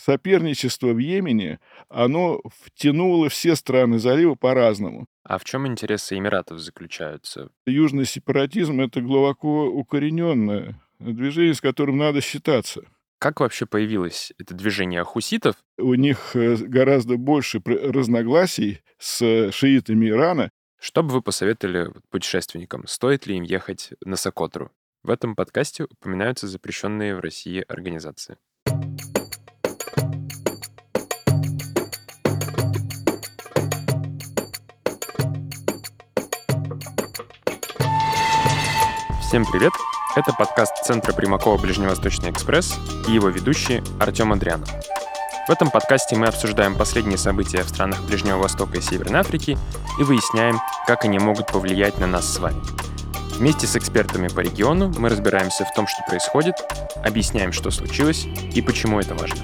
соперничество в Йемене, оно втянуло все страны залива по-разному. А в чем интересы Эмиратов заключаются? Южный сепаратизм — это глубоко укорененное движение, с которым надо считаться. Как вообще появилось это движение хуситов? У них э, гораздо больше разногласий с шиитами Ирана. Что бы вы посоветовали путешественникам? Стоит ли им ехать на Сокотру? В этом подкасте упоминаются запрещенные в России организации. Всем привет! Это подкаст Центра Примакова «Ближневосточный экспресс» и его ведущий Артем Андрианов. В этом подкасте мы обсуждаем последние события в странах Ближнего Востока и Северной Африки и выясняем, как они могут повлиять на нас с вами. Вместе с экспертами по региону мы разбираемся в том, что происходит, объясняем, что случилось и почему это важно.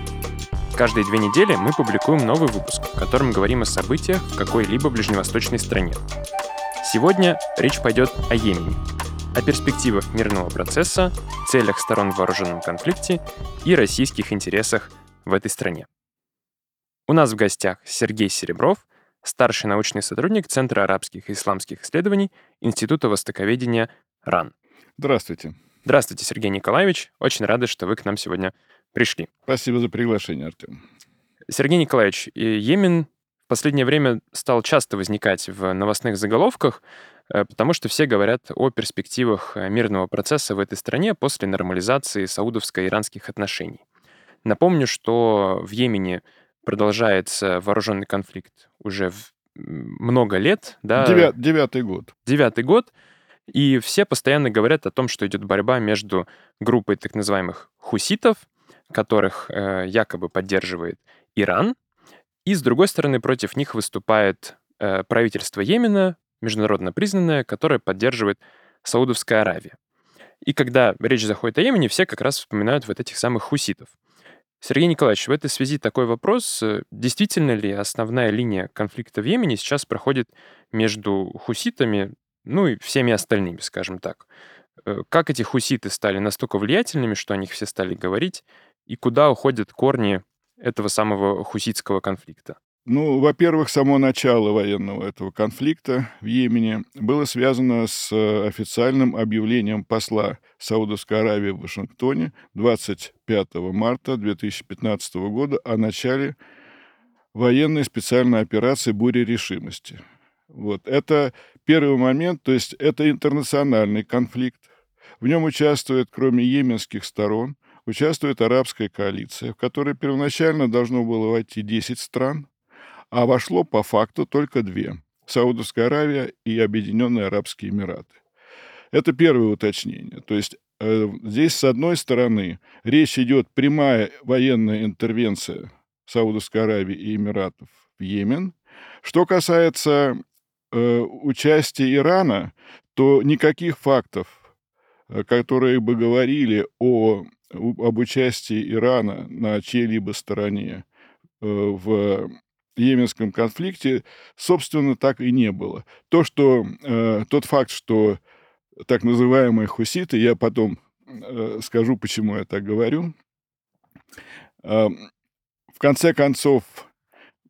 Каждые две недели мы публикуем новый выпуск, в котором говорим о событиях в какой-либо ближневосточной стране. Сегодня речь пойдет о Йемене, о перспективах мирного процесса, целях сторон в вооруженном конфликте и российских интересах в этой стране. У нас в гостях Сергей Серебров, старший научный сотрудник Центра арабских и исламских исследований Института востоковедения РАН. Здравствуйте. Здравствуйте, Сергей Николаевич. Очень рады, что вы к нам сегодня пришли. Спасибо за приглашение, Артем. Сергей Николаевич, Йемен в последнее время стал часто возникать в новостных заголовках, потому что все говорят о перспективах э, мирного процесса в этой стране после нормализации саудовско-иранских отношений. Напомню, что в Йемене продолжается вооруженный конфликт уже много лет. Да, Девят, девятый год. Девятый год. И все постоянно говорят о том, что идет борьба между группой так называемых хуситов, которых э, якобы поддерживает Иран, и, с другой стороны, против них выступает э, правительство Йемена, международно признанная, которая поддерживает Саудовская Аравия. И когда речь заходит о Йемене, все как раз вспоминают вот этих самых хуситов. Сергей Николаевич, в этой связи такой вопрос. Действительно ли основная линия конфликта в Йемене сейчас проходит между хуситами, ну и всеми остальными, скажем так? Э, как эти хуситы стали настолько влиятельными, что о них все стали говорить, и куда уходят корни этого самого хуситского конфликта? Ну, во-первых, само начало военного этого конфликта в Йемене было связано с э, официальным объявлением посла Саудовской Аравии в Вашингтоне 25 марта 2015 года о начале военной специальной операции «Буря решимости». Вот. Это первый момент, то есть это интернациональный конфликт. В нем участвует, кроме йеменских сторон, участвует арабская коалиция, в которой первоначально должно было войти 10 стран – а вошло по факту только две – Саудовская Аравия и Объединенные Арабские Эмираты. Это первое уточнение. То есть э, здесь, с одной стороны, речь идет прямая военная интервенция Саудовской Аравии и Эмиратов в Йемен. Что касается э, участия Ирана, то никаких фактов, э, которые бы говорили о, об участии Ирана на чьей-либо стороне э, в Йеменском конфликте, собственно, так и не было. То, что, э, тот факт, что так называемые хуситы, я потом э, скажу, почему я так говорю, э, в конце концов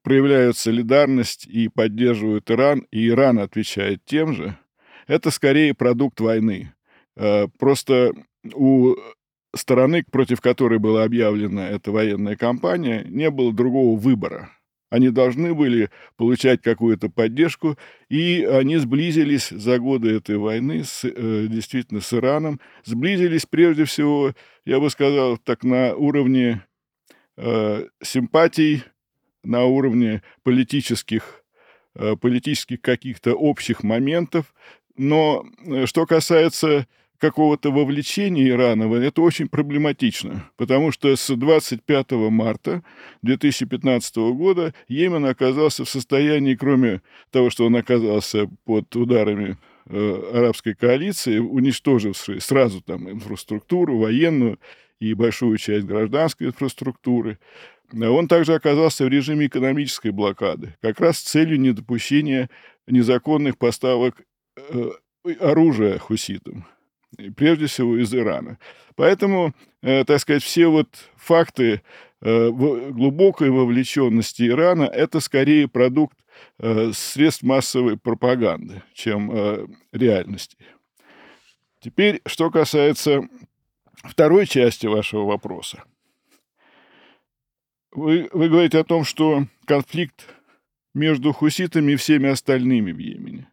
проявляют солидарность и поддерживают Иран, и Иран отвечает тем же, это скорее продукт войны. Э, просто у стороны, против которой была объявлена эта военная кампания, не было другого выбора – они должны были получать какую-то поддержку, и они сблизились за годы этой войны с, э, действительно с Ираном, сблизились прежде всего, я бы сказал, так на уровне э, симпатий, на уровне политических, э, политических каких-то общих моментов, но э, что касается какого-то вовлечения Ирана, это очень проблематично, потому что с 25 марта 2015 года Йемен оказался в состоянии, кроме того, что он оказался под ударами э, арабской коалиции, уничтожившей сразу там инфраструктуру военную и большую часть гражданской инфраструктуры, он также оказался в режиме экономической блокады, как раз с целью недопущения незаконных поставок э, оружия хуситам прежде всего из Ирана. Поэтому, э, так сказать, все вот факты э, глубокой вовлеченности Ирана это скорее продукт э, средств массовой пропаганды, чем реальности. Теперь, что касается второй части вашего вопроса. Вы, вы говорите о том, что конфликт между хуситами и всеми остальными в Йемене.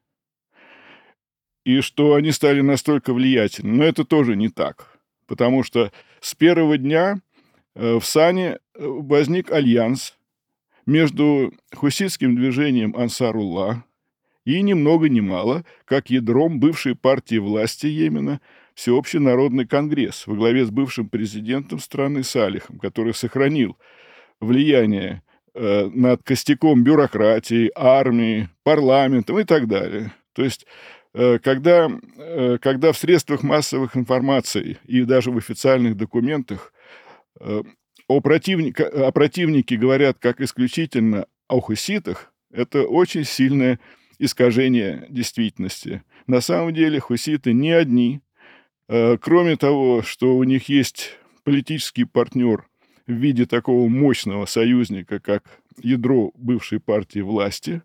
И что они стали настолько влиятельны. Но это тоже не так. Потому что с первого дня э, в Сане э, возник альянс между хуситским движением Ансарулла и ни много ни мало, как ядром бывшей партии власти Йемена Всеобщий народный конгресс во главе с бывшим президентом страны Салихом, который сохранил влияние э, над костяком бюрократии, армии, парламентом и так далее. То есть когда, э, когда в средствах массовых информации и даже в официальных документах э, о, противник, о противнике говорят как исключительно о хуситах, это очень сильное искажение действительности. На самом деле хуситы не одни. Э, кроме того, что у них есть политический партнер в виде такого мощного союзника, как ядро бывшей партии власти,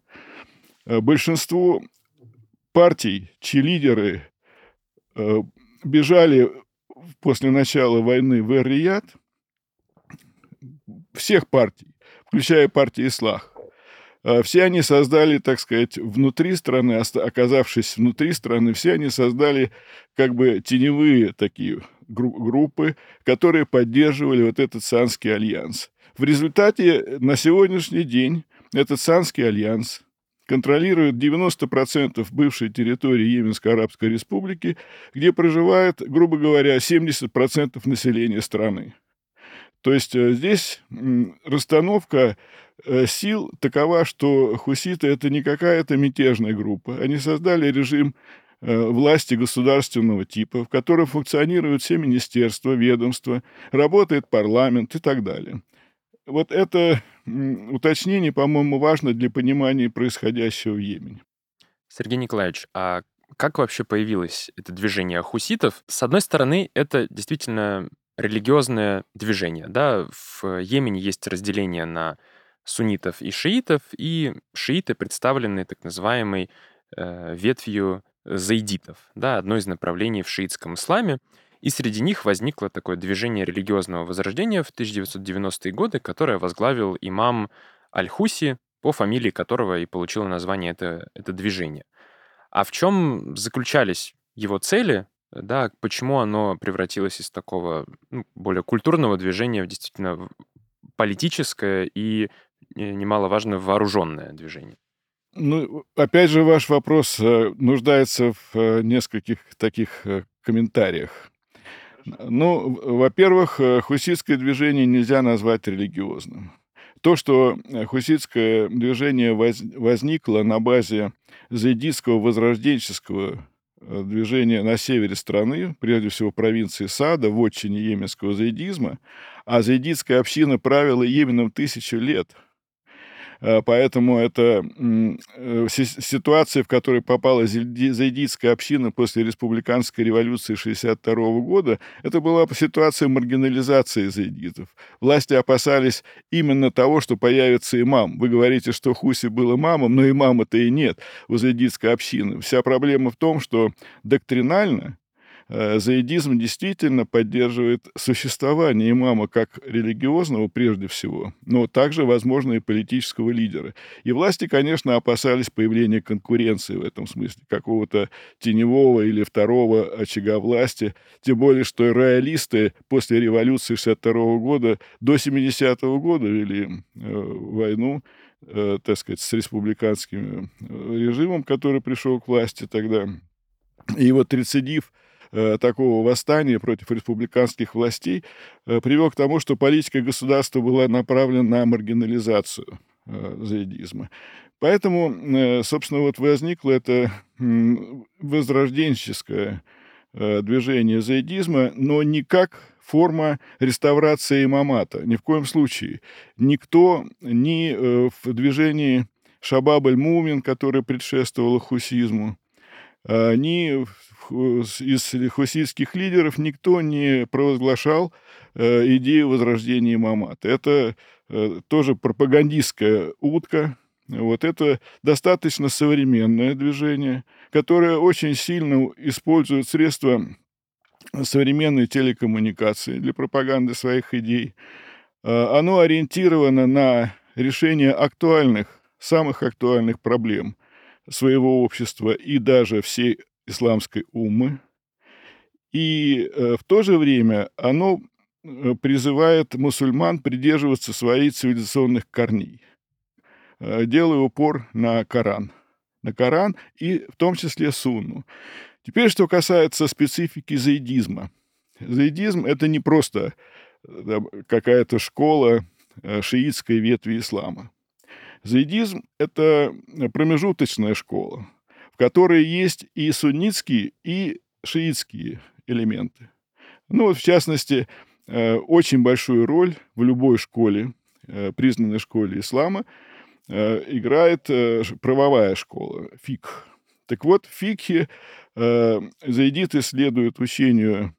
э, большинство партий, чьи лидеры э, бежали после начала войны в Эр-Рияд, всех партий, включая партию Ислах, э, все они создали, так сказать, внутри страны, оказавшись внутри страны, все они создали как бы теневые такие группы, которые поддерживали вот этот Санский альянс. В результате на сегодняшний день этот Санский альянс контролирует 90% бывшей территории Йеменской Арабской Республики, где проживает, грубо говоря, 70% населения страны. То есть э, здесь расстановка э, сил такова, что хуситы – это не какая-то мятежная группа. Они создали режим Э, власти государственного типа, в котором функционируют все министерства, ведомства, работает парламент и так далее. Вот это уточнение, по-моему, важно для понимания происходящего в Йемене. Сергей Николаевич, а как вообще появилось это движение хуситов? С одной стороны, это действительно религиозное движение. Да? В Йемене есть разделение на суннитов и шиитов, и шииты представлены так называемой э, ветвью заидитов, да, одно из направлений в шиитском исламе. И среди них возникло такое движение религиозного возрождения в 1990-е годы, которое возглавил имам Аль-Хуси, по фамилии которого и получило название это, это движение. А в чем заключались его цели, да, почему оно превратилось из такого ну, более культурного движения в действительно политическое и, э, немаловажно, вооруженное движение? Ну, опять же, ваш вопрос э, нуждается в э, нескольких таких комментариях. Ну, во-первых, хуситское движение нельзя назвать религиозным. То, что хуситское движение возникло на базе заидитского возрожденческого движения на севере страны, прежде всего провинции Сада, в отчине йеменского заидизма, а заидитская община правила Йеменом тысячу лет – Э, поэтому это э, ситуация, в которой попала заидитская община после республиканской революции 1962 года, это была ситуация маргинализации заидитов. Власти опасались именно того, что появится имам. Вы говорите, что Хуси был имамом, но имама-то и нет у заидитской общины. Вся проблема в том, что доктринально Э, заидизм действительно поддерживает существование имама как религиозного прежде всего, но также, возможно, и политического лидера. И власти, конечно, опасались появления конкуренции в этом смысле, какого-то теневого или второго очага власти, тем более, что роялисты после революции 62 года до 70-го года вели э, войну, э, так сказать, с республиканским режимом, который пришел к власти тогда. И вот рецидив – Э, такого восстания против республиканских властей э, привел к тому, что политика государства была направлена на маргинализацию э, заидизма. Поэтому, собственно, вот возникло это возрожденческое движение заидизма, но не как форма реставрации имамата. Ни в коем случае. Никто ни в движении Шабаб аль-Мумин, которое предшествовало хусизму, они из хуситских лидеров никто не провозглашал идею возрождения имамат. Это тоже пропагандистская утка, вот это достаточно современное движение, которое очень сильно использует средства современной телекоммуникации для пропаганды своих идей. А, оно ориентировано на решение актуальных, самых актуальных проблем своего общества и даже всей исламской уммы. И э, в то же время оно э, призывает мусульман придерживаться своих цивилизационных корней – Э, делаю упор на Коран. На Коран и в том числе Сунну. Теперь, что касается специфики заидизма. Заидизм — это не просто какая-то школа шиитской ветви ислама. Заидизм — это промежуточная школа, в которой есть и суннитские, и шиитские элементы. Ну вот, в частности, э, очень большую роль в любой школе, признанной школе ислама, Э, играет э, правовая школа, ФИК. Так вот, э, заидиты следуют учению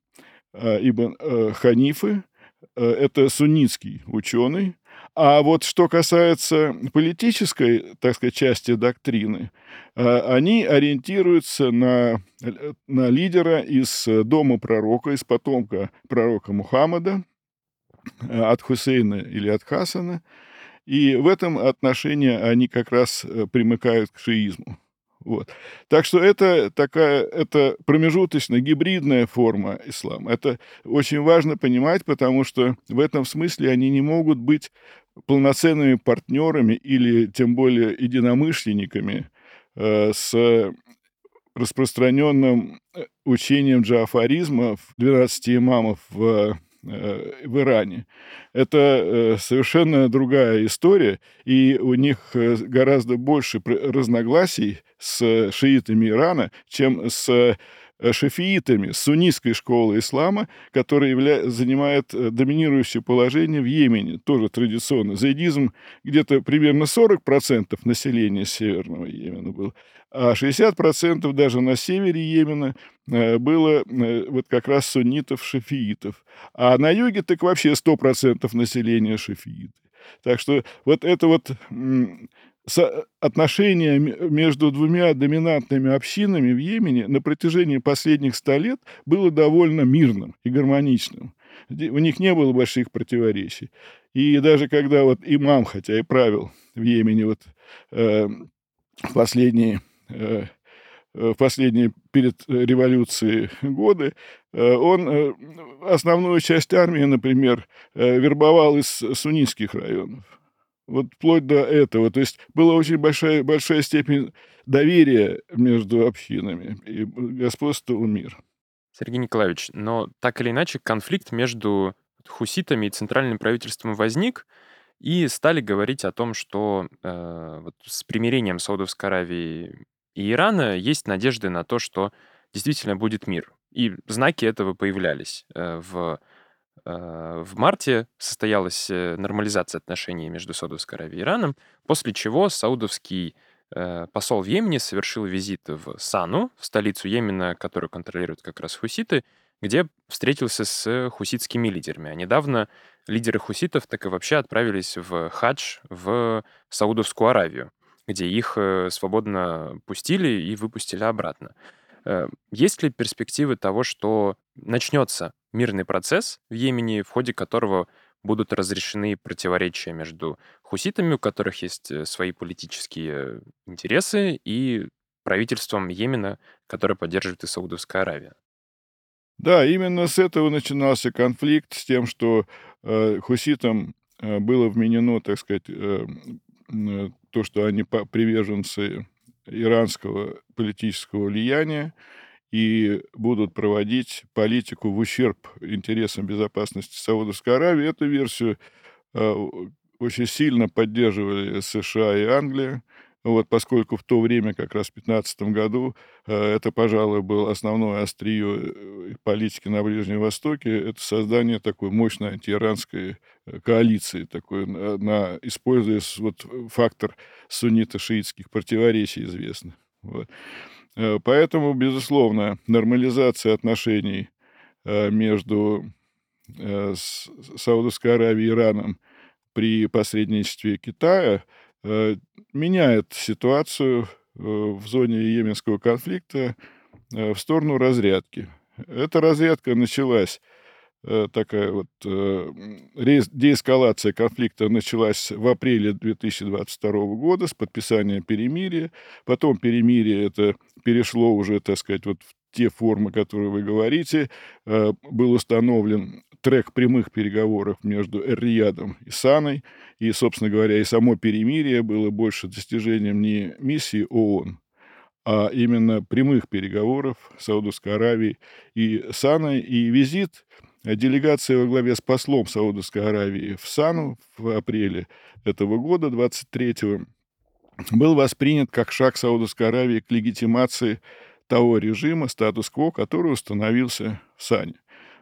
Ибн Ханифы, это суннитский ученый, а вот что касается политической, так сказать, части доктрины, они ориентируются на, на лидера из дома пророка, из потомка пророка Мухаммада, от Хусейна или от Хасана, и в этом отношении они как раз э, примыкают к шиизму. Вот. Так что это такая, это промежуточная, гибридная форма ислама. Это очень важно понимать, потому что в этом смысле они не могут быть полноценными партнерами или тем более единомышленниками э, с распространенным э, учением джафаризма, 12 имамов в Э, в Иране. Это совершенно другая история, и у них гораздо больше разногласий с шиитами Ирана, чем с шафиитами, суннитской школы ислама, которая явля... занимает доминирующее положение в Йемене, тоже традиционно. Заидизм где-то примерно 40% населения Северного Йемена был, а 60% даже на севере Йемена э, было э, вот как раз суннитов-шафиитов. А на юге так вообще 100% населения шафииты. Так что вот это вот отношение между двумя доминантными общинами в Йемене на протяжении последних ста лет было довольно мирным и гармоничным. У них не было больших противоречий. И даже когда вот имам, хотя и правил в Йемене вот, э, последние Э, в последние перед революцией годы, э, он э, основную часть армии, например, вербовал из суннитских районов. Вот вплоть до этого. То есть была очень большая, большая степень доверия между общинами, и господствовал мир. Сергей Николаевич, но так или иначе конфликт между хуситами и центральным правительством возник, и стали говорить о том, что э, вот с примирением Саудовской Аравии и Ирана есть надежды на то, что действительно будет мир. И знаки этого появлялись. Э, в, в марте состоялась э, нормализация отношений между Саудовской Аравией и Ираном, после чего саудовский посол в Йемене совершил визит в Сану, в столицу Йемена, которую контролируют как раз хуситы, где встретился с хуситскими лидерами. А недавно лидеры хуситов так и вообще отправились в хадж в Саудовскую Аравию где их э, свободно пустили и выпустили обратно. Э, есть ли перспективы того, что начнется мирный процесс в Йемене, в ходе которого будут разрешены противоречия между хуситами, у которых есть э, свои политические интересы, и правительством Йемена, которое поддерживает и Саудовская Аравия? Да, именно с этого начинался конфликт, с тем, что э, хуситам э, было вменено, так сказать, э, Э, то, что они приверженцы иранского политического влияния и будут проводить политику в ущерб интересам безопасности Саудовской Аравии. Эту версию э, очень сильно поддерживали США и Англия. Вот, поскольку в то время, как раз в 2015 году, э, это, пожалуй, было основное острие э, политики на Ближнем Востоке, это создание такой мощной антииранской э, коалиции, такой, на, используя вот фактор суннито-шиитских противоречий известных. Вот. Э, поэтому, безусловно, нормализация отношений э, между э, Саудовской Аравией и Ираном при посредничестве Китая меняет ситуацию в зоне Йеменского конфликта в сторону разрядки. Эта разрядка началась такая вот э, деэскалация конфликта началась в апреле 2022 года с подписания перемирия. Потом перемирие это перешло уже, так сказать, вот в те формы, которые вы говорите. Э, был установлен трек прямых переговоров между Эр-Риядом и Саной. И, собственно говоря, и само перемирие было больше достижением не миссии ООН, а именно прямых переговоров Саудовской Аравии и Саной. И визит Делегация во главе с послом Саудовской Аравии в Сану в апреле этого года, 23-го, был воспринят как шаг Саудовской Аравии к легитимации того режима, статус-кво, который установился в Сане.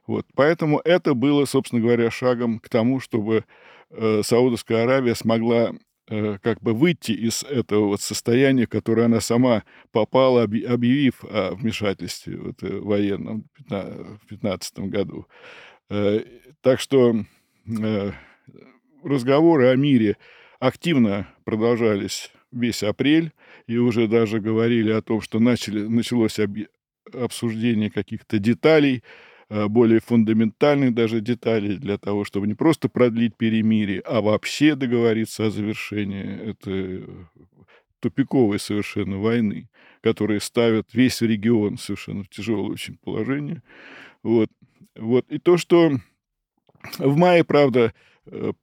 Вот. Поэтому это было, собственно говоря, шагом к тому, чтобы э, Саудовская Аравия смогла как бы выйти из этого вот состояния, которое она сама попала, объявив о вмешательстве вот, э, военном в 2015 году. Э, так что э, разговоры о мире активно продолжались весь апрель, и уже даже говорили о том, что начали, началось обсуждение каких-то деталей, э, более фундаментальных даже деталей для того, чтобы не просто продлить перемирие, а вообще договориться о завершении этой тупиковой совершенно войны, которая ставит весь регион совершенно в тяжелое очень положение. Вот. Вот. И то, что в мае, правда, э,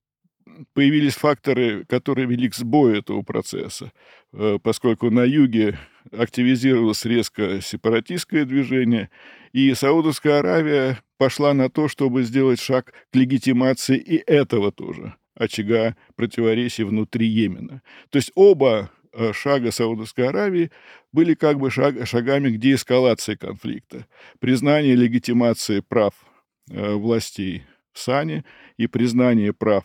появились факторы, которые вели к сбою этого процесса, э, поскольку на юге активизировалось резко сепаратистское движение, и Саудовская Аравия пошла на то, чтобы сделать шаг к легитимации и этого тоже очага противоречий внутри Йемена. То есть оба э, шага Саудовской Аравии были как бы шаг, шагами к деэскалации конфликта, признание легитимации прав э, властей в Сане и признание прав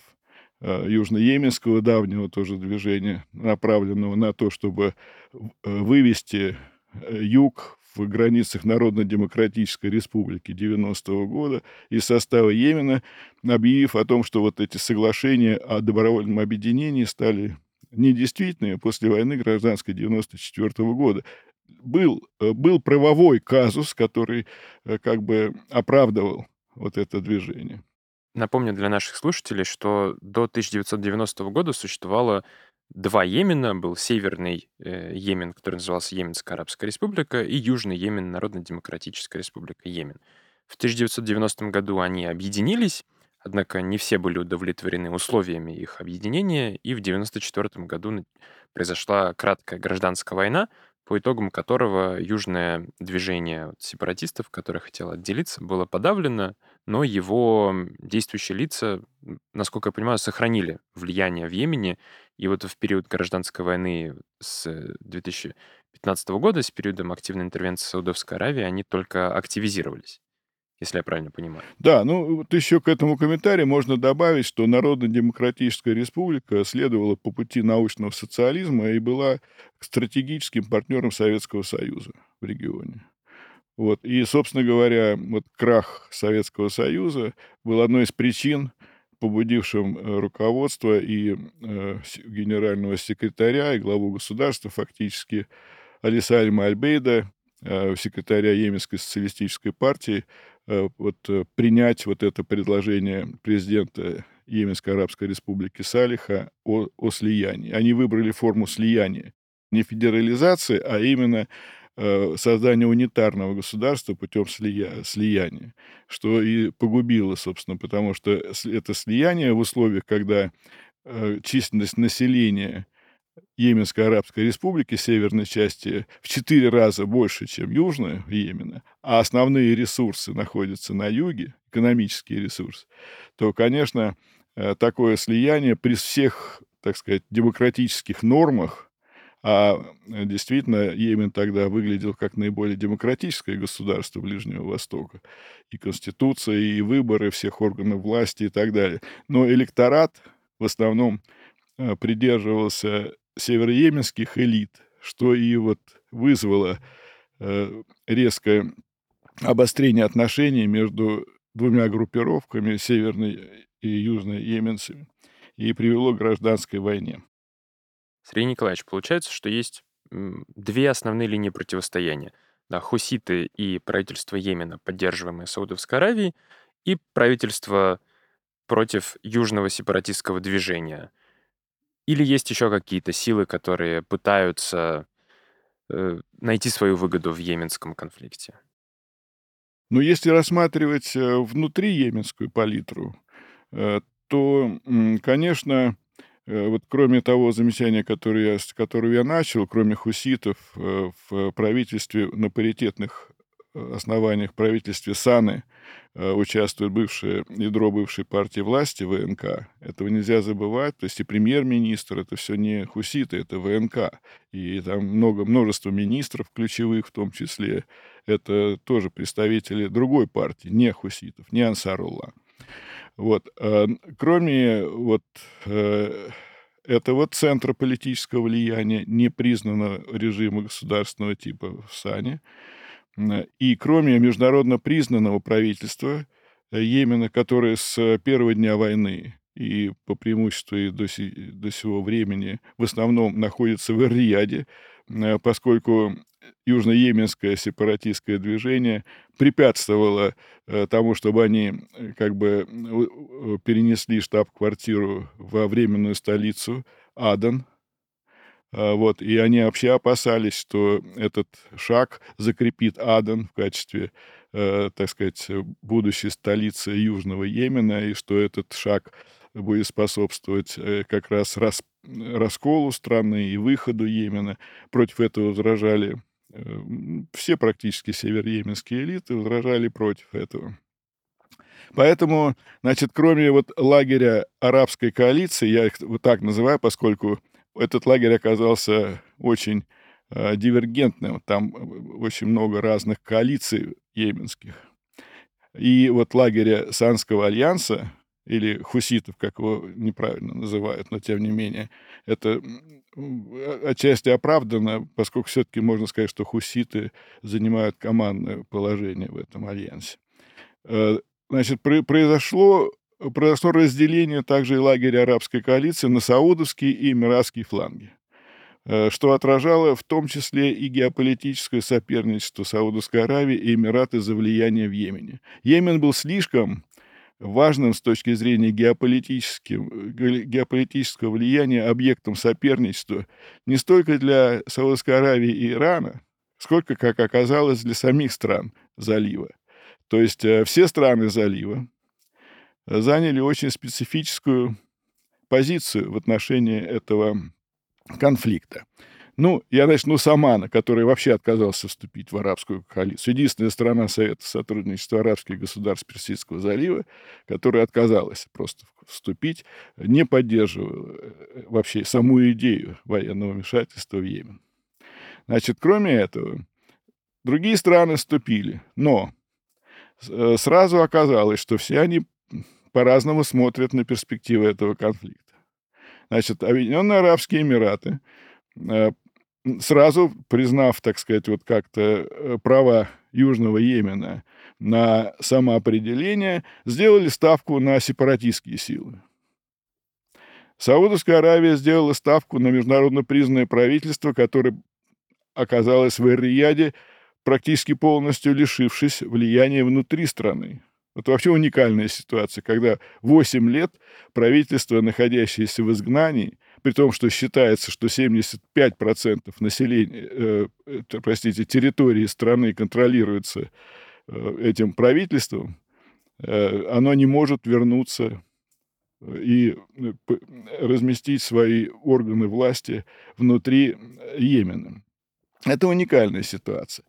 южно-йеменского давнего тоже движения, направленного на то, чтобы э, вывести э, юг в границах Народно-демократической республики 90-го года из состава Йемена, объявив о том, что вот эти соглашения о добровольном объединении стали недействительными после войны гражданской 94 -го года. Был, э, был правовой казус, который э, как бы оправдывал вот это движение. Напомню для наших слушателей, что до 1990 года существовало два Йемена. Был северный э, Йемен, который назывался Йеменская Арабская Республика, и южный Йемен, Народно-демократическая Республика Йемен. В 1990 году они объединились, Однако не все были удовлетворены условиями их объединения, и в 1994 году произошла краткая гражданская война, по итогам которого южное движение сепаратистов, которое хотело отделиться, было подавлено, но его действующие лица, насколько я понимаю, сохранили влияние в Йемене, и вот в период гражданской войны с 2015 года, с периодом активной интервенции Саудовской Аравии, они только активизировались если я правильно понимаю. Да, ну вот еще к этому комментарию можно добавить, что Народно-демократическая республика следовала по пути научного социализма и была стратегическим партнером Советского Союза в регионе. Вот. И, собственно говоря, вот крах Советского Союза был одной из причин, побудившим э, руководство и э, генерального секретаря и главу государства фактически Алиса Аль-Мальбейда, э, секретаря Йеменской социалистической партии, вот, э, принять вот это предложение президента Йеменской Арабской Республики Салиха о, о слиянии. Они выбрали форму слияния. Не федерализации, а именно э, создание унитарного государства путем слия, слияния, что и погубило, собственно, потому что это слияние в условиях, когда э, численность населения Йеменской Арабской Республики, северной части, в четыре раза больше, чем южная Йемена, а основные ресурсы находятся на юге, экономические ресурсы, то, конечно, э, такое слияние при всех, так сказать, демократических нормах, а э, действительно Йемен тогда выглядел как наиболее демократическое государство Ближнего Востока. И конституция, и выборы всех органов власти и так далее. Но электорат в основном э, придерживался североеменских элит, что и вот вызвало резкое обострение отношений между двумя группировками, северной и южной йеменцами, и привело к гражданской войне. Сергей Николаевич, получается, что есть две основные линии противостояния. Да, хуситы и правительство Йемена, поддерживаемые Саудовской Аравией, и правительство против южного сепаратистского движения. Или есть еще какие-то силы, которые пытаются э, найти свою выгоду в йеменском конфликте? Но если рассматривать э, внутри йеменскую палитру, э, то, конечно, э, вот кроме того замечания, которое я, которое я начал, кроме хуситов в правительстве на паритетных основаниях правительстве Саны участвует бывшее ядро бывшей партии власти ВНК. Этого нельзя забывать. То есть и премьер-министр это все не хуситы, это ВНК. И там много, множество министров ключевых в том числе это тоже представители другой партии, не хуситов, не Ансарулла. Вот. А, кроме вот э, этого центра политического влияния, не признанного режима государственного типа в Сане, и кроме международно признанного правительства Йемена, которое с первого дня войны и по преимуществу и до, си, до сего времени в основном находится в Эр-Рияде, э, поскольку южно-йеменское сепаратистское движение препятствовало э, тому, чтобы они э, как бы э, перенесли штаб-квартиру во временную столицу Адан. А, вот, и они вообще опасались, что этот шаг закрепит Адан в качестве, э, так сказать, будущей столицы Южного Йемена, и что этот шаг будет способствовать э, как раз рас, расколу страны и выходу Йемена. Против этого возражали Э, все практически северо-йеменские элиты возражали против этого. Поэтому, значит, кроме вот лагеря арабской коалиции, я их вот так называю, поскольку этот лагерь оказался очень э, дивергентным, там очень много разных коалиций йеменских. И вот лагеря Санского альянса, или хуситов, как его неправильно называют, но тем не менее, это отчасти оправдано, поскольку все-таки можно сказать, что хуситы занимают командное положение в этом альянсе. Э, значит, произошло, произошло разделение также и лагеря арабской коалиции на саудовские и эмиратские фланги э, что отражало в том числе и геополитическое соперничество Саудовской Аравии и Эмираты за влияние в Йемене. Йемен был слишком важным с точки зрения геополитического влияния объектом соперничества не столько для Саудовской Аравии и Ирана, сколько, как оказалось, для самих стран залива. То есть э, все страны залива заняли очень специфическую позицию в отношении этого конфликта. Ну, я начну с Омана, который вообще отказался вступить в арабскую коалицию. Единственная страна Совета сотрудничества арабских государств Персидского залива, которая отказалась просто вступить, не поддерживая э, вообще саму идею военного вмешательства в Йемен. Значит, кроме этого, другие страны вступили, но э, сразу оказалось, что все они по-разному смотрят на перспективы этого конфликта. Значит, Объединенные Арабские Эмираты э, сразу признав, так сказать, вот как-то э, права Южного Йемена на самоопределение, сделали ставку на сепаратистские силы. Саудовская Аравия сделала ставку на международно признанное правительство, которое оказалось в эр практически полностью лишившись влияния внутри страны. Это вообще уникальная ситуация, когда 8 лет правительство, находящееся в изгнании, при том, что считается, что 75% населения, э, э, простите, территории страны контролируется э, этим правительством, э, оно не может вернуться и э, разместить свои органы власти внутри Йемена. Это уникальная ситуация.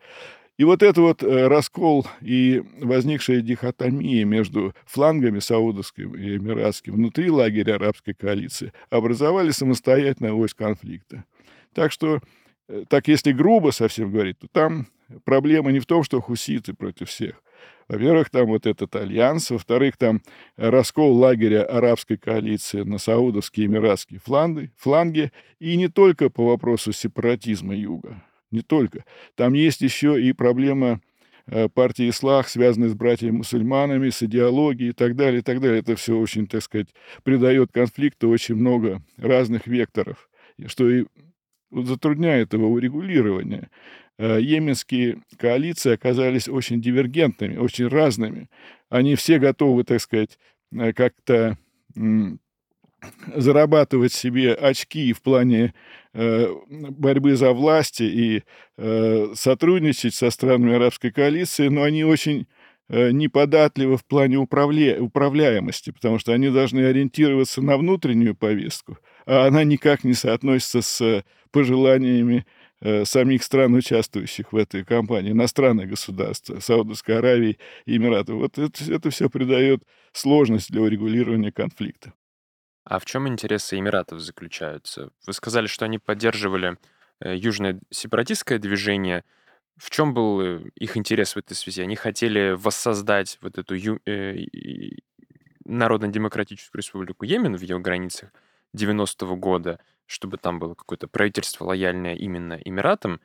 И вот этот вот э, раскол и возникшая дихотомия между флангами саудовским и эмиратским внутри лагеря арабской коалиции образовали самостоятельную ось конфликта. Так что, э, так если грубо совсем говорить, то там проблема не в том, что хуситы против всех. Во-первых, там вот этот альянс, во-вторых, там раскол лагеря арабской коалиции на саудовские и эмиратские фланги, фланги, и не только по вопросу сепаратизма юга, не только. Там есть еще и проблема э, партии Ислах, связанной с братьями-мусульманами, с идеологией и так далее, и так далее. Это все очень, так сказать, придает конфликту очень много разных векторов, что и затрудняет его урегулирование. Э, йеменские коалиции оказались очень дивергентными, очень разными. Они все готовы, так сказать, э, как-то зарабатывать себе очки в плане борьбы за власть и сотрудничать со странами арабской коалиции, но они очень неподатливы в плане управля... управляемости, потому что они должны ориентироваться на внутреннюю повестку, а она никак не соотносится с пожеланиями Э, самих стран, участвующих в этой кампании, иностранных государств, Саудовской Аравии и Эмиратов. Вот это, это все придает сложность для урегулирования конфликта. А в чем интересы Эмиратов заключаются? Вы сказали, что они поддерживали э, южное сепаратистское движение. В чем был э, их интерес в этой связи? Они хотели воссоздать вот эту ю... э, Народно-демократическую республику Йемен в ее границах 90-го года, чтобы там было какое-то правительство лояльное именно Эмиратам.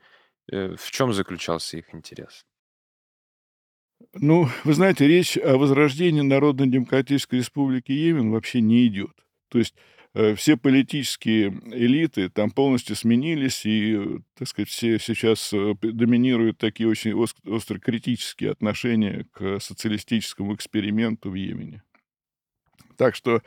В чем заключался их интерес? Ну, вы знаете, речь о возрождении Народно-демократической республики Йемен вообще не идет. То есть э, все политические элиты там полностью сменились, и, так сказать, все сейчас э, доминируют такие очень остро критические отношения к социалистическому эксперименту в Йемене. Так что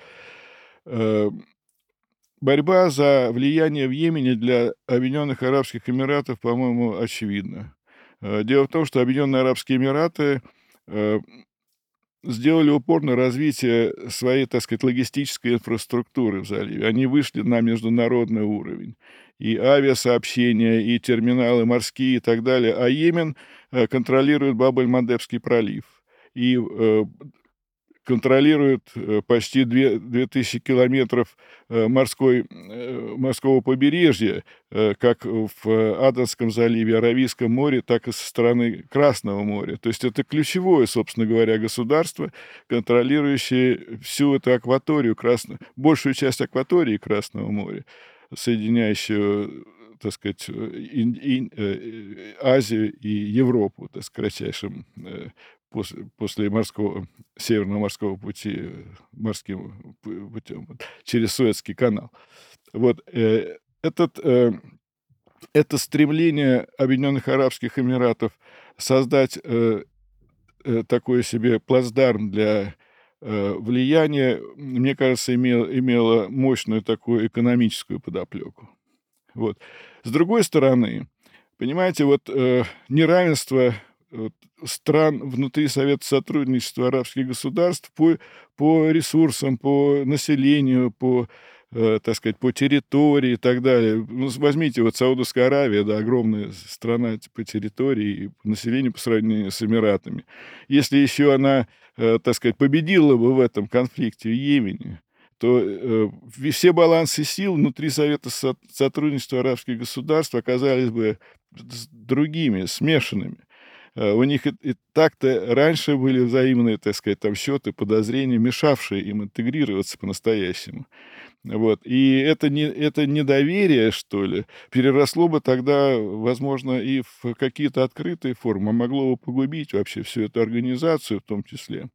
Борьба за влияние в Йемене для Объединенных Арабских Эмиратов, по-моему, очевидна. Э, дело в том, что Объединенные Арабские Эмираты э, сделали упор на развитие своей, так сказать, логистической инфраструктуры в заливе. Они вышли на международный уровень. И авиасообщения, и терминалы морские и так далее. А Йемен э, контролирует Баб-эль-Мандебский пролив. И контролирует э, почти 2000 километров э, морской, э, морского побережья, как в Аденском заливе, Аравийском море, так и со стороны Красного моря. То есть это ключевое, собственно говоря, государство, контролирующее всю эту акваторию, Красно... большую часть акватории Красного моря, соединяющую так сказать, Азию и Европу, так, сказать, кратчайшим после, после морского, Северного морского пути, морским путем, через Суэцкий канал. Вот э, этот, э, это стремление Объединенных Арабских Эмиратов создать э, э, такой себе плацдарм для э, влияния, мне кажется, имело, имело мощную такую экономическую подоплеку. Вот. С другой стороны, понимаете, вот э, неравенство стран внутри Совета сотрудничества арабских государств по, по ресурсам, по населению, по, э, так сказать, по территории и так далее. Ну, возьмите вот Саудовская Аравия, да, огромная страна по территории и по населению по сравнению с Эмиратами. Если еще она, э, так сказать, победила бы в этом конфликте в Йемене, то э, все балансы сил внутри Совета со- сотрудничества арабских государств оказались бы другими, смешанными. Э, у них и, и так-то раньше были взаимные, так сказать, там счеты, подозрения, мешавшие им интегрироваться по-настоящему. Вот. И это, не, это недоверие, что ли, переросло бы тогда, возможно, и в какие-то открытые формы, могло бы погубить вообще всю эту организацию в том числе.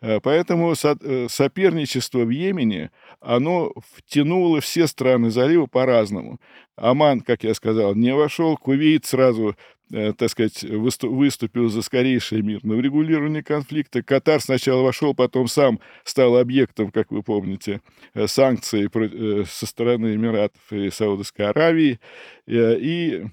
Э, поэтому э, соперничество в Йемене, оно втянуло все страны залива по-разному. Оман, как я сказал, не вошел, Кувейт сразу так сказать, выступил за скорейшее мирное урегулирование конфликта. Катар сначала вошел, потом сам стал объектом, как вы помните, э, санкций э, со стороны Эмиратов и Саудовской Аравии. И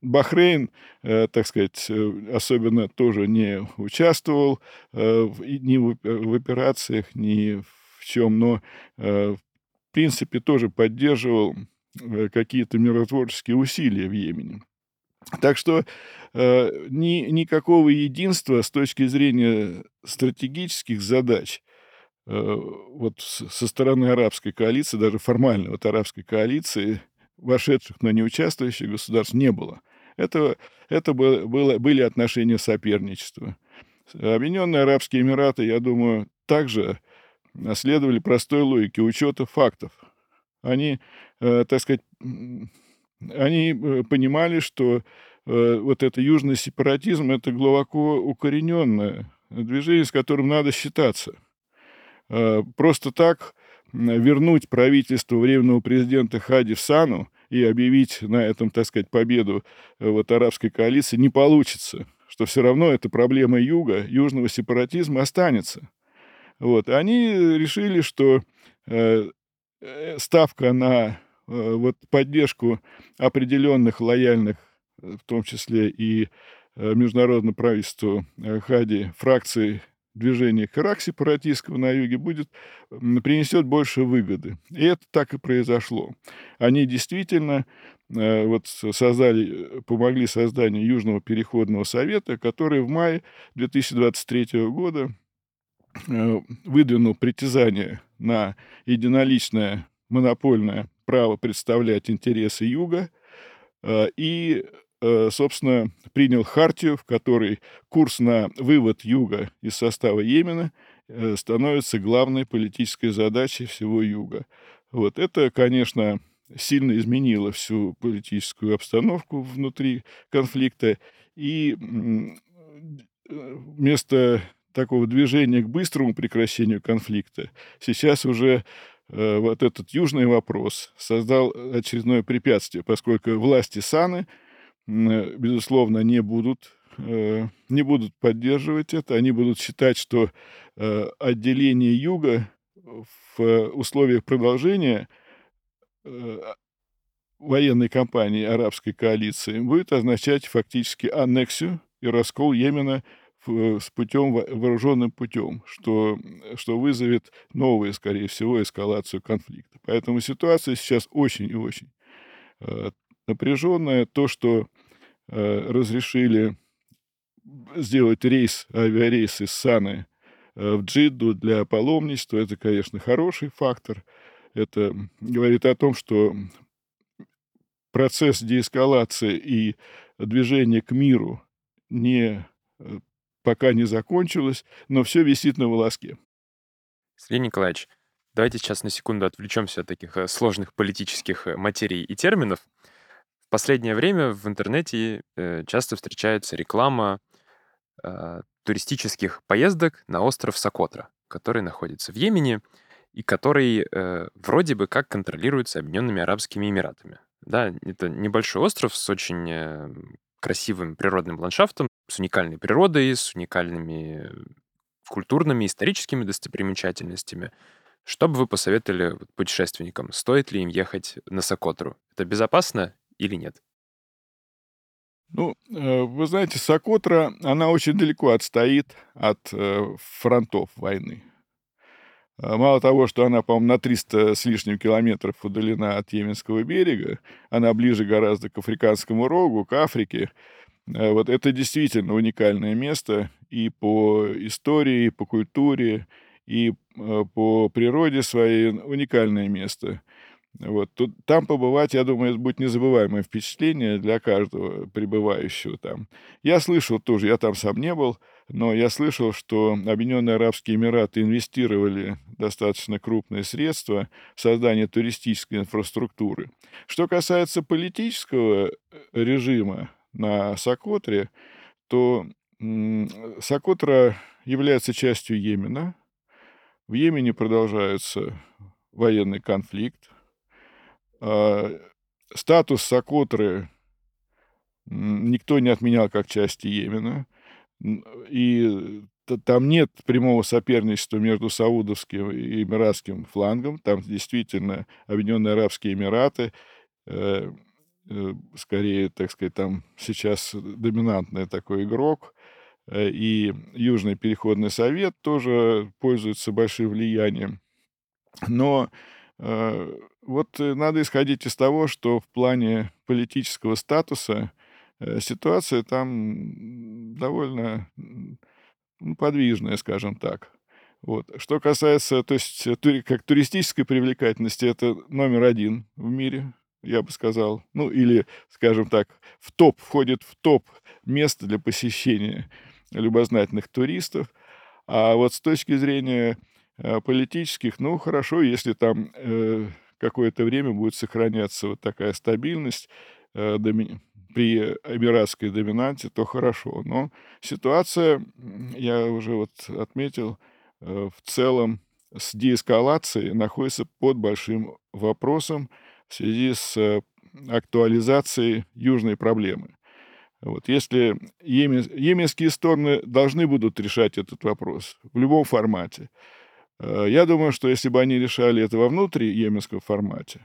Бахрейн, так сказать, особенно тоже не участвовал ни в операциях, ни в чем, но в принципе тоже поддерживал какие-то миротворческие усилия в Йемене. Так что э, ни, никакого единства с точки зрения стратегических задач э, вот со стороны арабской коалиции, даже формальной вот арабской коалиции, вошедших, но не участвующих государств, не было. Это, это было, были отношения соперничества. Объединенные Арабские Эмираты, я думаю, также следовали простой логике учета фактов. Они, э, так сказать, они понимали, что вот это южный сепаратизм — это глубоко укорененное движение, с которым надо считаться. Просто так вернуть правительство временного президента Хади в Сану и объявить на этом, так сказать, победу вот арабской коалиции не получится, что все равно эта проблема юга, южного сепаратизма останется. Вот. Они решили, что э, ставка на э, вот поддержку определенных лояльных, в том числе и э, международному правительству э, Хади, фракций движения Хирак сепаратистского на юге будет, принесет больше выгоды. И это так и произошло. Они действительно э, вот создали, помогли созданию Южного переходного совета, который в мае 2023 года э, выдвинул притязание на единоличное монопольное право представлять интересы Юга э, и Э, собственно, принял хартию, в которой курс на вывод Юга из состава Йемена э, становится главной политической задачей всего Юга. Вот это, конечно, сильно изменило всю политическую обстановку внутри конфликта, и э, вместо такого движения к быстрому прекращению конфликта сейчас уже вот этот южный вопрос создал очередное препятствие, поскольку власти Саны – Э, безусловно, не будут, э, не будут поддерживать это. Они будут считать, что э, отделение Юга в условиях продолжения военной кампании арабской коалиции будет означать фактически аннексию и раскол Йемена с путем, вооруженным путем, что, что вызовет новую, скорее всего, эскалацию конфликта. Поэтому ситуация сейчас очень и очень напряженная. То, что э, разрешили сделать рейс, авиарейс из Саны э, в Джидду для паломничества, это, конечно, хороший фактор. Это говорит о том, что процесс деэскалации и движение к миру не, э, пока не закончилось, но все висит на волоске. Сергей Николаевич, давайте сейчас на секунду отвлечемся от таких э, сложных политических материй и терминов последнее время в интернете э, часто встречается реклама э, туристических поездок на остров Сокотра, который находится в Йемене и который э, вроде бы как контролируется Объединенными Арабскими Эмиратами. Да, это небольшой остров с очень э, красивым природным ландшафтом, с уникальной природой, с уникальными культурными, историческими достопримечательностями. Что бы вы посоветовали путешественникам? Стоит ли им ехать на Сокотру? Это безопасно или нет? Ну, э, вы знаете, Сокотра, она очень далеко отстоит от э, фронтов войны. А мало того, что она, по-моему, на 300 с лишним километров удалена от Йеменского берега, она ближе гораздо к Африканскому рогу, к Африке. Э, вот это действительно уникальное место и по истории, и по культуре, и по природе своей уникальное место. Вот. Тут, там побывать, я думаю, это будет незабываемое впечатление для каждого пребывающего там. Я слышал тоже, я там сам не был, но я слышал, что Объединенные Арабские Эмираты инвестировали достаточно крупные средства в создание туристической инфраструктуры. Что касается политического э, режима на Сокотре, то Сокотра является частью Йемена. В Йемене продолжается военный конфликт а, статус Сокотры никто не отменял как части Йемена. И там нет прямого соперничества между саудовским и эмиратским флангом. Там действительно Объединенные Арабские Эмираты, э, э, скорее, так сказать, там сейчас доминантный такой игрок. Э, и Южный переходный совет тоже пользуется большим влиянием. Но Э, вот э, надо исходить из того, что в плане политического статуса ситуация там довольно подвижная, скажем так. Вот. Что касается, то есть, как туристической привлекательности, это номер один в мире, я бы сказал. Ну, или, скажем так, в топ, входит в топ место для посещения любознательных туристов. А вот с точки зрения Э, политических, ну, хорошо, если там э, какое-то время будет сохраняться вот такая стабильность, э, доми... при эмиратской доминанте, то хорошо. Но ситуация, я уже вот отметил, э, в целом с деэскалацией находится под большим вопросом в связи с э, актуализацией южной проблемы. Вот, если емен, йеменские стороны должны будут решать этот вопрос в любом формате, э, я думаю, что если бы они решали это во внутри-йеменском формате,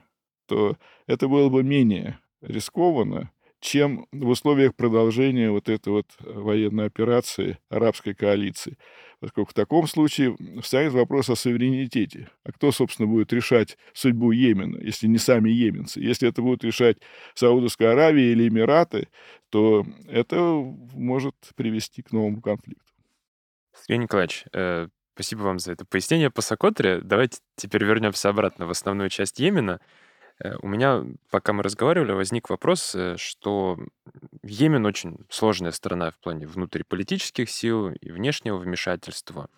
то это было бы менее рискованно, чем в условиях продолжения вот этой вот э, военной операции арабской коалиции. Поскольку в таком случае встанет вопрос о суверенитете. А кто, собственно, будет решать судьбу Йемена, если не сами йеменцы? Если это будут решать Саудовская Аравия или Эмираты, то это может привести к новому конфликту. Сергей Николаевич, э, спасибо вам за это пояснение по Сокотре. Давайте теперь вернемся обратно в основную часть Йемена. Э, у меня, пока мы разговаривали, возник вопрос, э, что Йемен очень сложная страна в плане внутриполитических сил и внешнего вмешательства.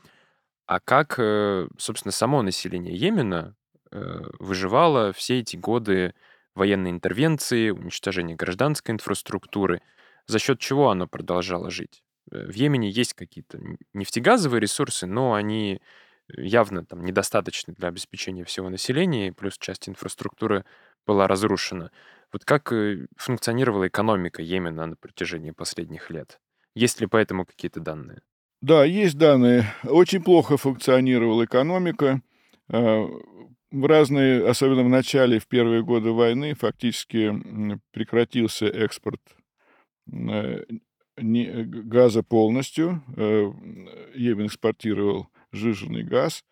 А как, э, собственно, само население Йемена выживало все эти годы военной интервенции, уничтожения гражданской инфраструктуры, за счет чего оно продолжало жить? В Йемене есть какие-то нефтегазовые ресурсы, но они явно там недостаточны для обеспечения всего населения, плюс часть инфраструктуры была разрушена. Вот как э, функционировала экономика Йемена на протяжении последних лет? Есть ли по этому какие-то данные? Да, есть данные. Очень плохо функционировала экономика. А, в разные, особенно в начале, в первые годы войны, фактически прекратился экспорт э, газа полностью. Э, Йемен экспортировал жиженный газ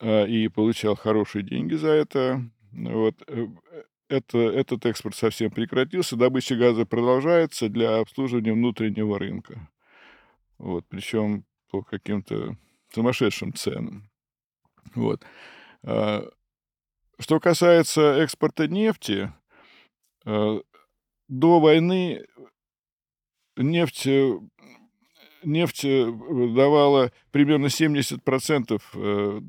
э, и получал хорошие деньги за это. Вот. Э, это, этот экспорт совсем прекратился, добыча газа продолжается для обслуживания внутреннего рынка. Вот, причем по каким-то сумасшедшим ценам. Вот. А, что касается экспорта нефти, э, до войны нефть нефть э, давала примерно 70% э,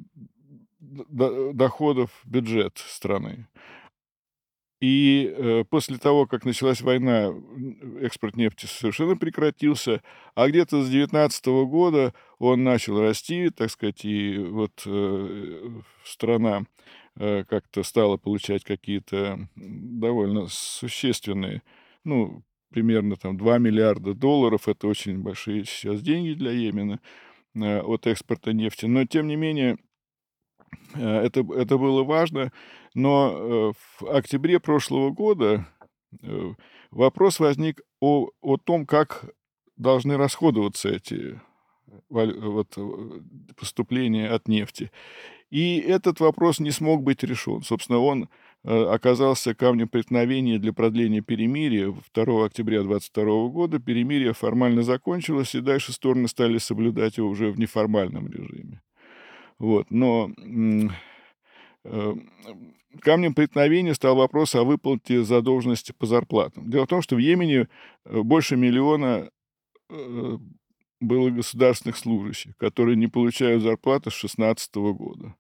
доходов бюджет страны. И э, после того, как началась война, экспорт нефти совершенно прекратился, а где-то с 2019 года он начал расти, так сказать, и вот страна как-то стала получать какие-то довольно существенные, ну, примерно там 2 миллиарда долларов. Это очень большие сейчас деньги для Йемена э, от экспорта нефти. Но, тем не менее, э, это, это было важно. Но э, в октябре прошлого года вопрос возник о, о том, как должны расходоваться эти вот, поступления от нефти. И этот вопрос не смог быть решен. Собственно, он оказался камнем преткновения для продления перемирия. 2 октября 22 года перемирие формально закончилось, и дальше стороны стали соблюдать его уже в неформальном режиме. Вот. Но э, камнем преткновения стал вопрос о выплате задолженности по зарплатам. Дело в том, что в Йемене э, больше миллиона было государственных служащих, которые не получают зарплаты с 2016 года.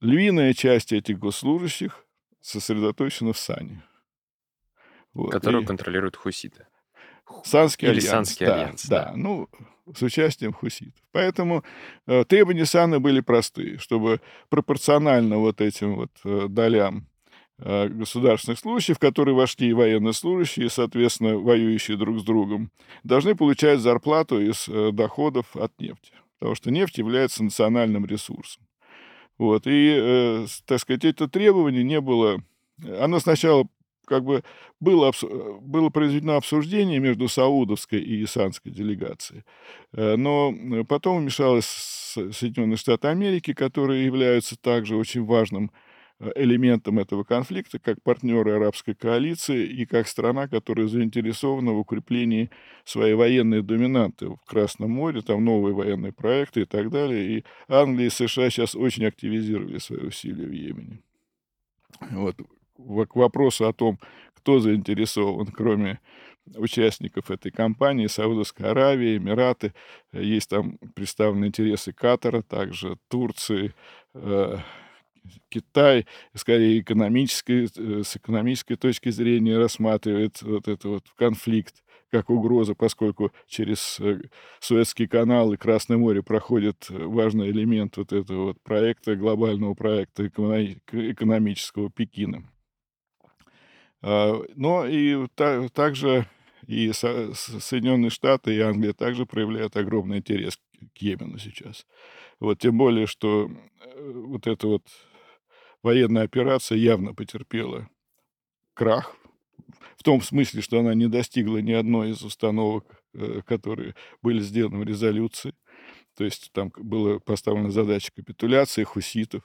Львиная часть этих госслужащих сосредоточена в Сане. Вот. Которую и... контролируют хуситы. Санский Или альянс. Санский да, альянс, да. да. Ну, с участием хуситов. Поэтому э, требования Сана были простые, чтобы пропорционально вот этим вот э, долям э, государственных служащих, которые вошли и военнослужащие, соответственно, воюющие друг с другом, должны получать зарплату из э, доходов от нефти. Потому что нефть является национальным ресурсом. Вот, и, э, так сказать, это требование не было... Оно сначала как бы было, было произведено обсуждение между саудовской и исанской делегацией, э, но потом вмешалась Соединенные Штаты Америки, которые являются также очень важным элементом этого конфликта, как партнеры арабской коалиции и как страна, которая заинтересована в укреплении своей военной доминанты в Красном море, там новые военные проекты и так далее. И Англия и США сейчас очень активизировали свои усилия в Йемене. Вот. К вопросу о том, кто заинтересован, кроме участников этой кампании, Саудовская Аравия, Эмираты, есть там представлены интересы Катара, также Турции, э, Китай, скорее, экономической, э, с экономической точки зрения рассматривает вот этот вот конфликт как угроза, поскольку через э, Суэцкий канал и Красное море проходит важный элемент вот этого вот проекта, глобального проекта экономического Пекина. А, но и также и Соединенные Штаты, и Англия также проявляют огромный интерес к Йемену сейчас. Вот, тем более, что э, вот эта вот военная операция явно потерпела крах, в том смысле, что она не достигла ни одной из установок, э, которые были сделаны в резолюции. То есть там была поставлена задача капитуляции хуситов,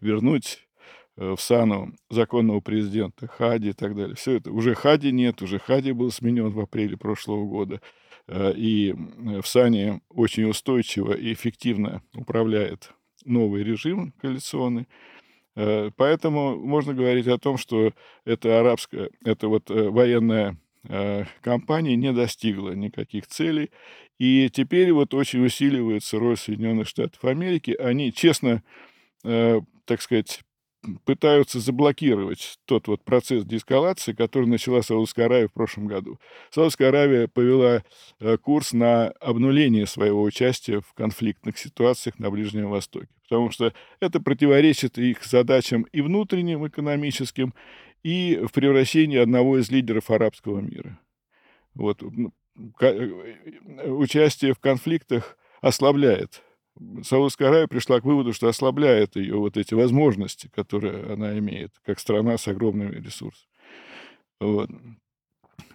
вернуть э, в Сану законного президента Хади и так далее. Все это. Уже Хади нет, уже Хади был сменен в апреле прошлого года. Э, и в Сане очень устойчиво и эффективно управляет новый режим коалиционный. Э, поэтому можно говорить о том, что эта арабская, эта вот э, военная кампания не достигла никаких целей. И теперь вот очень усиливается роль Соединенных Штатов Америки. Они, честно, так сказать, пытаются заблокировать тот вот процесс деэскалации, который начала Саудовская Аравия в прошлом году. Саудовская Аравия повела э, курс на обнуление своего участия в конфликтных ситуациях на Ближнем Востоке, потому что это противоречит их задачам и внутренним экономическим, и в превращении одного из лидеров арабского мира. Вот. Э, участие в конфликтах ослабляет Саудовская Аравия пришла к выводу, что ослабляет ее вот эти возможности, которые она имеет, как страна с огромными ресурсами. Вот.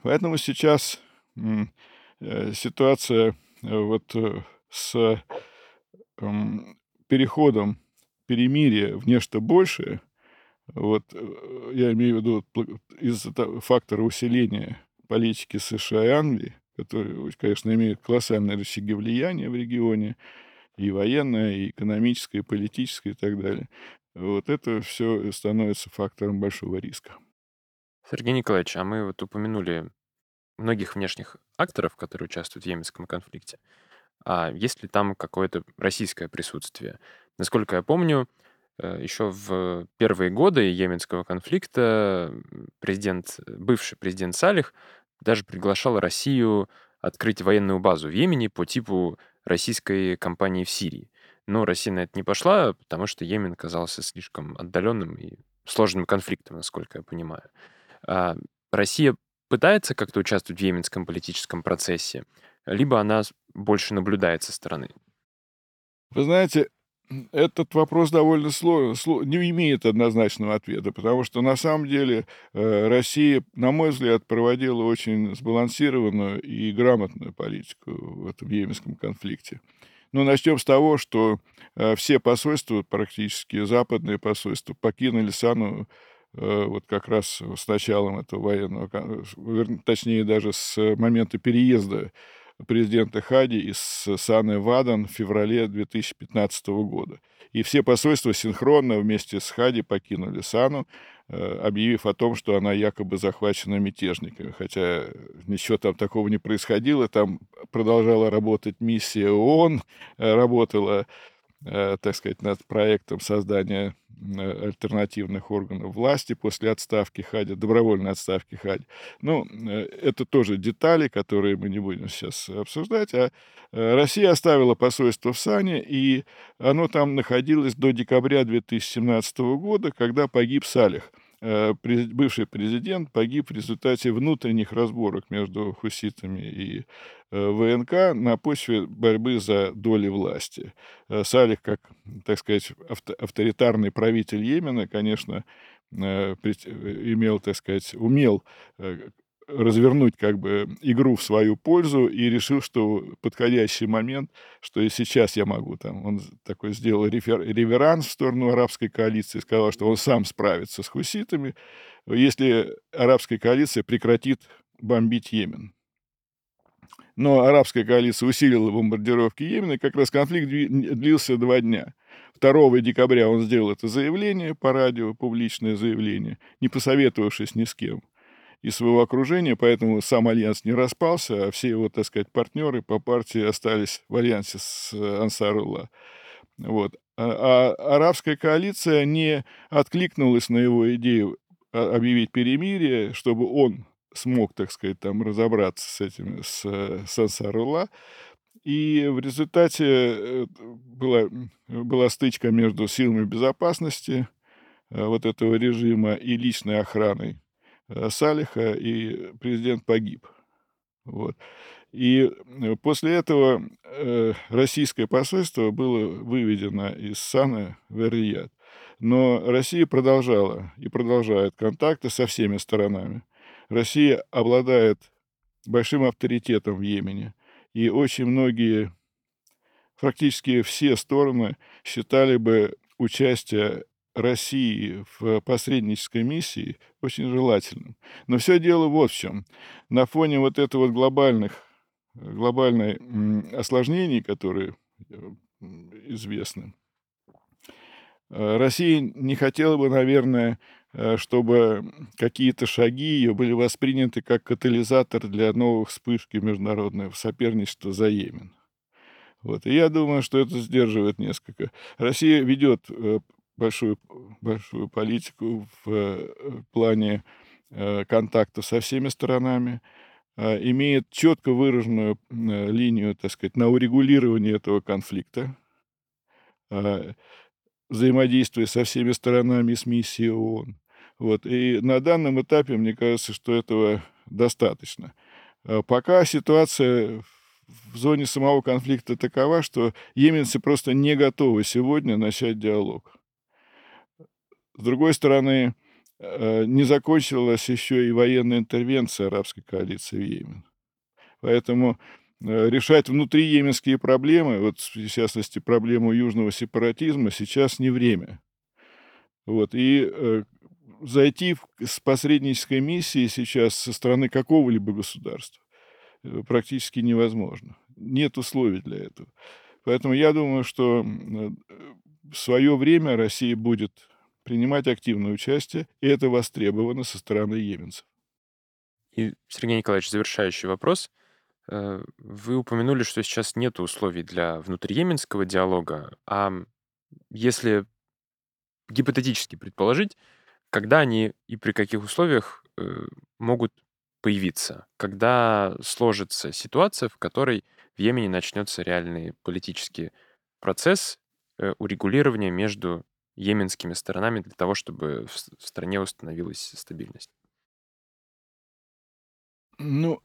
Поэтому сейчас э, ситуация э, вот э, с переходом перемирия в нечто большее, вот я имею в виду из-за фактора усиления политики США и Англии, которые, конечно, имеют колоссальные рычаги влияния в регионе, и военное, и экономическое, и политическое, и так далее. Вот это все становится фактором большого риска. Сергей Николаевич, а мы вот упомянули многих внешних акторов, которые участвуют в Йеменском конфликте. А есть ли там какое-то российское присутствие? Насколько я помню, э, еще в первые годы Йеменского конфликта президент, бывший президент Салих даже приглашал Россию открыть военную базу в Йемене по типу российской кампании в Сирии. Но Россия на это не пошла, потому что Йемен казался слишком отдаленным и сложным конфликтом, насколько я понимаю. А Россия пытается как-то участвовать в йеменском политическом процессе, либо она больше наблюдает со стороны? Вы знаете, этот вопрос довольно сложный, не имеет однозначного ответа, потому что на самом деле э, Россия, на мой взгляд, проводила очень сбалансированную и грамотную политику в этом йеменском конфликте. Ну, начнем с того, что э, все посольства, практически западные посольства, покинули Сану э, вот как раз с началом этого военного, точнее, даже с момента переезда президента Хади из Саны Вадан в феврале 2015 года. И все посольства синхронно вместе с Хади покинули Сану, э, объявив о том, что она якобы захвачена мятежниками. Хотя ничего там такого не происходило. Там продолжала работать миссия ООН, э, работала так сказать, над проектом создания э, альтернативных органов власти после отставки Хади, добровольной отставки Хади. Ну, э, это тоже детали, которые мы не будем сейчас обсуждать. А Россия оставила посольство в Сане, и оно там находилось до декабря 2017 года, когда погиб Салих – Э, бывший президент погиб в результате внутренних разборок между хуситами и э, ВНК на почве борьбы за доли власти. Э, Салих, как, так сказать, авторитарный правитель Йемена, конечно, имел, так сказать, умел развернуть как бы игру в свою пользу и решил, что подходящий момент, что и сейчас я могу там. Он такой сделал рефер, реверанс в сторону арабской коалиции, сказал, что он сам справится с хуситами, если арабская коалиция прекратит бомбить Йемен. Но арабская коалиция усилила бомбардировки Йемена, и как раз конфликт длился два дня. 2 декабря он сделал это заявление по радио, публичное заявление, не посоветовавшись ни с кем из своего окружения, поэтому сам альянс не распался, а все его, так сказать, партнеры по партии остались в альянсе с э, Ансарулла. Вот. А, а арабская коалиция не откликнулась на его идею а, объявить перемирие, чтобы он смог, так сказать, там разобраться с этим, с, с Ансарулла. И в результате э, была, была стычка между силами безопасности э, вот этого режима и личной охраной э, Салиха, и президент погиб. Вот. И после этого российское посольство было выведено из Сана в Эр-Рияд. Но Россия продолжала и продолжает контакты со всеми сторонами. Россия обладает большим авторитетом в Йемене. И очень многие, практически все стороны считали бы участие России в посреднической миссии очень желательным. Но все дело вот в чем. На фоне вот этого вот глобальных, глобальной осложнений, которые э, известны, э, Россия не хотела бы, наверное, Э, чтобы какие-то шаги ее были восприняты как катализатор для новых вспышки международного соперничества за Йемен. Вот. И я думаю, что это сдерживает несколько. Россия ведет большую, большую политику в э, плане контакта со всеми сторонами, имеет четко выраженную линию, так сказать, на урегулирование этого конфликта взаимодействие со всеми сторонами с миссией ООН. Вот. И на данном этапе, мне кажется, что этого достаточно. А пока ситуация в зоне самого конфликта такова, что йеменцы просто не готовы сегодня начать диалог. С другой стороны, э, не закончилась еще и военная интервенция арабской коалиции в Йемен. Поэтому э, решать внутриеменские проблемы, вот в частности проблему южного сепаратизма, сейчас не время. Вот, и э, зайти с посреднической миссией сейчас со стороны какого-либо государства э, практически невозможно. Нет условий для этого. Поэтому я думаю, что в свое время Россия будет принимать активное участие, и это востребовано со стороны йеменцев. И, Сергей Николаевич, завершающий вопрос. Э, вы упомянули, что сейчас нет условий для внутриеменского диалога, а если гипотетически предположить, когда они и при каких условиях э, могут появиться? Когда сложится ситуация, в которой в Йемене начнется реальный политический процесс э, урегулирования между йеменскими сторонами для того, чтобы в стране установилась стабильность? Ну,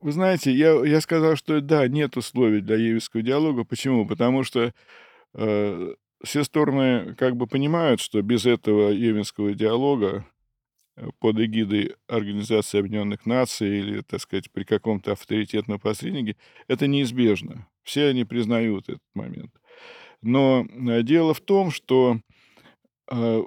вы знаете, я, я сказал, что да, нет условий для йеменского диалога. Почему? Потому что э, все стороны как бы понимают, что без этого йеменского диалога э, под эгидой Организации Объединенных Наций или, так сказать, при каком-то авторитетном посреднике, это неизбежно. Все они признают этот момент. Но э, дело в том, что э,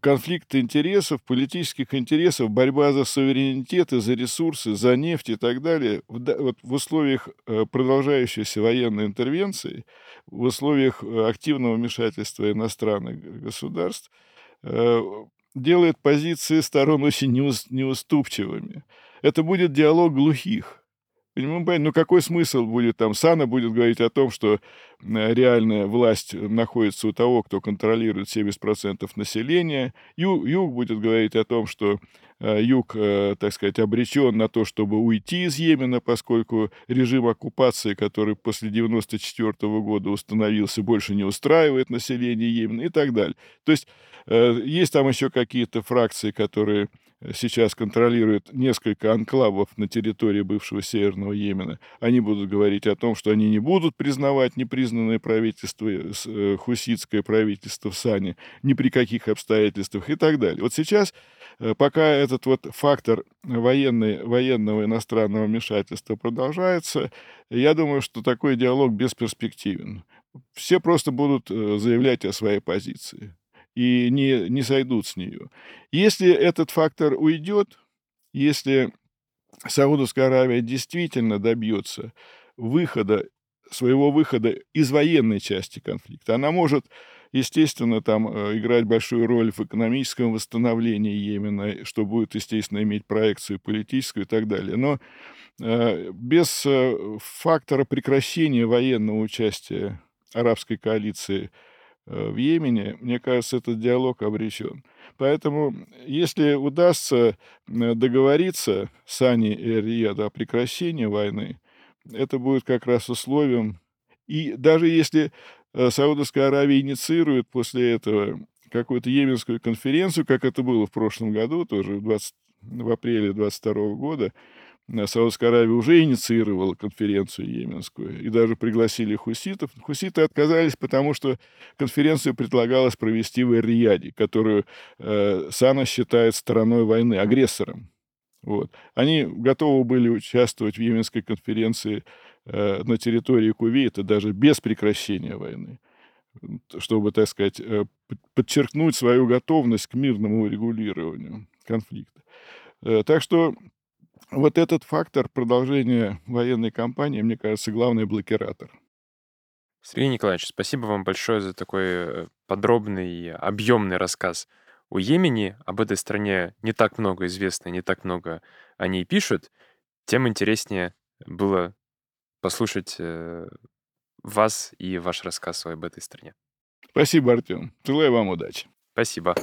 конфликты интересов, политических интересов, борьба за суверенитет за ресурсы, за нефть и так далее, вот в условиях э, продолжающейся военной интервенции, в условиях активного вмешательства иностранных государств, делает позиции сторон очень неуступчивыми. Это будет диалог глухих. Ну какой смысл будет там? Сана будет говорить о том, что реальная власть находится у того, кто контролирует 70% населения. Ю, Юг будет говорить о том, что э, Юг, э, так сказать, обречен на то, чтобы уйти из Йемена, поскольку режим оккупации, который после 1994 года установился, больше не устраивает население Йемена и так далее. То есть э, есть там еще какие-то фракции, которые сейчас контролирует несколько анклавов на территории бывшего Северного Йемена, они будут говорить о том, что они не будут признавать непризнанное правительство, э, э, хуситское правительство в Сане ни при каких обстоятельствах и так далее. Вот сейчас, э, пока этот вот фактор военный, военного иностранного вмешательства продолжается, я думаю, что такой диалог бесперспективен. Все просто будут заявлять о своей позиции и не, не сойдут с нее. Если этот фактор уйдет, если Саудовская Аравия действительно добьется выхода, своего выхода из военной части конфликта, она может, естественно, там э, играть большую роль в экономическом восстановлении Йемена, что будет, естественно, иметь проекцию политическую и так далее. Но э, без э, фактора прекращения военного участия арабской коалиции в Йемене, мне кажется, этот диалог обречен. Поэтому, если удастся договориться с Ани и Риеда о прекращении войны, это будет как раз условием. И даже если Саудовская Аравия инициирует после этого какую-то Йеменскую конференцию, как это было в прошлом году, тоже в, 20, в апреле 22 года, э, Саудовская Аравия уже инициировала конференцию Йеменскую и даже пригласили хуситов. Хуситы отказались, потому что конференцию предлагалось провести в Эр-Рияде, которую э, Сана считает стороной войны, агрессором. Вот. Они готовы были участвовать в Йеменской конференции э, на территории Кувейта даже без прекращения войны чтобы, так сказать, э, подчеркнуть свою готовность к мирному регулированию конфликта. Э, так что вот этот фактор продолжения военной кампании, мне кажется, главный блокиратор. Сергей Николаевич, спасибо вам большое за такой э, подробный объемный рассказ о Йемене. Об этой стране не так много известно, не так много о ней пишут. Тем интереснее было послушать вас и ваш рассказ об этой стране. Спасибо, Артем. Желаю вам удачи. Спасибо.